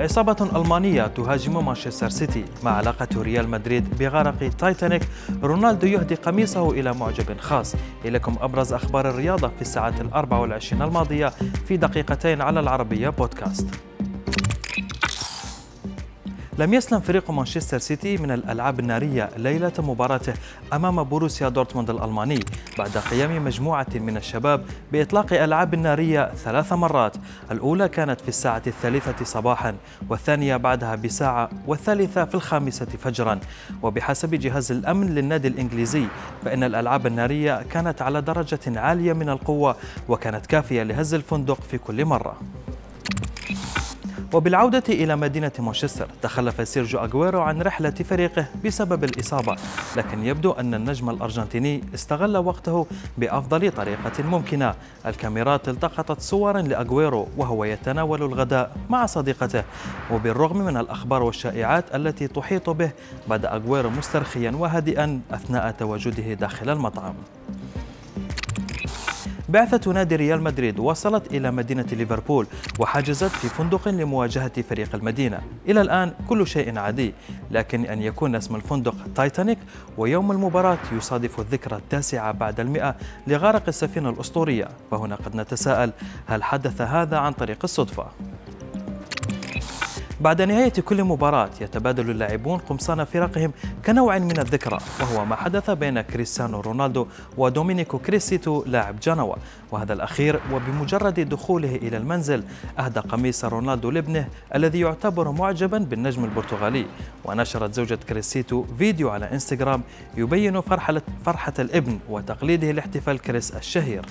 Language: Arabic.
عصابة ألمانية تهاجم مانشستر سيتي مع علاقة ريال مدريد بغرق تايتانيك. رونالدو يهدي قميصه إلى معجب خاص. إليكم أبرز أخبار الرياضة في الساعات الأربع والعشرين الماضية في دقيقتين على العربية بودكاست. لم يسلم فريق مانشستر سيتي من الألعاب النارية ليلة مباراته أمام بوروسيا دورتموند الألماني بعد قيام مجموعة من الشباب بإطلاق ألعاب نارية ثلاث مرات. الأولى كانت في الساعة الثالثة صباحا والثانية بعدها بساعة والثالثة في الخامسة فجرا. وبحسب جهاز الأمن للنادي الإنجليزي فإن الألعاب النارية كانت على درجة عالية من القوة وكانت كافية لهز الفندق في كل مرة. وبالعودة إلى مدينة مانشستر تخلف سيرجيو أغويرو عن رحلة فريقه بسبب الإصابة. لكن يبدو أن النجم الأرجنتيني استغل وقته بأفضل طريقة ممكنة. الكاميرات التقطت صورا لأغويرو وهو يتناول الغداء مع صديقته. وبالرغم من الأخبار والشائعات التي تحيط به بدأ أغويرو مسترخيا وهادئا أثناء تواجده داخل المطعم. بعثة نادي ريال مدريد وصلت إلى مدينة ليفربول وحجزت في فندق لمواجهة فريق المدينة إلى الآن كل شيء عادي لكن أن يكون اسم الفندق تايتانيك ويوم المباراة يصادف الذكرى التاسعة بعد المئة لغرق السفينة الأسطورية فهنا قد نتساءل هل حدث هذا عن طريق الصدفة؟ بعد نهاية كل مباراة يتبادل اللاعبون قمصان فرقهم كنوع من الذكرى وهو ما حدث بين كريستيانو رونالدو ودومينيكو كريستيتو لاعب جنوا. وهذا الأخير وبمجرد دخوله إلى المنزل أهدى قميص رونالدو لابنه الذي يعتبر معجبا بالنجم البرتغالي. ونشرت زوجة كريستيتو فيديو على إنستغرام يبين فرحة الابن وتقليده لاحتفال كريس الشهير.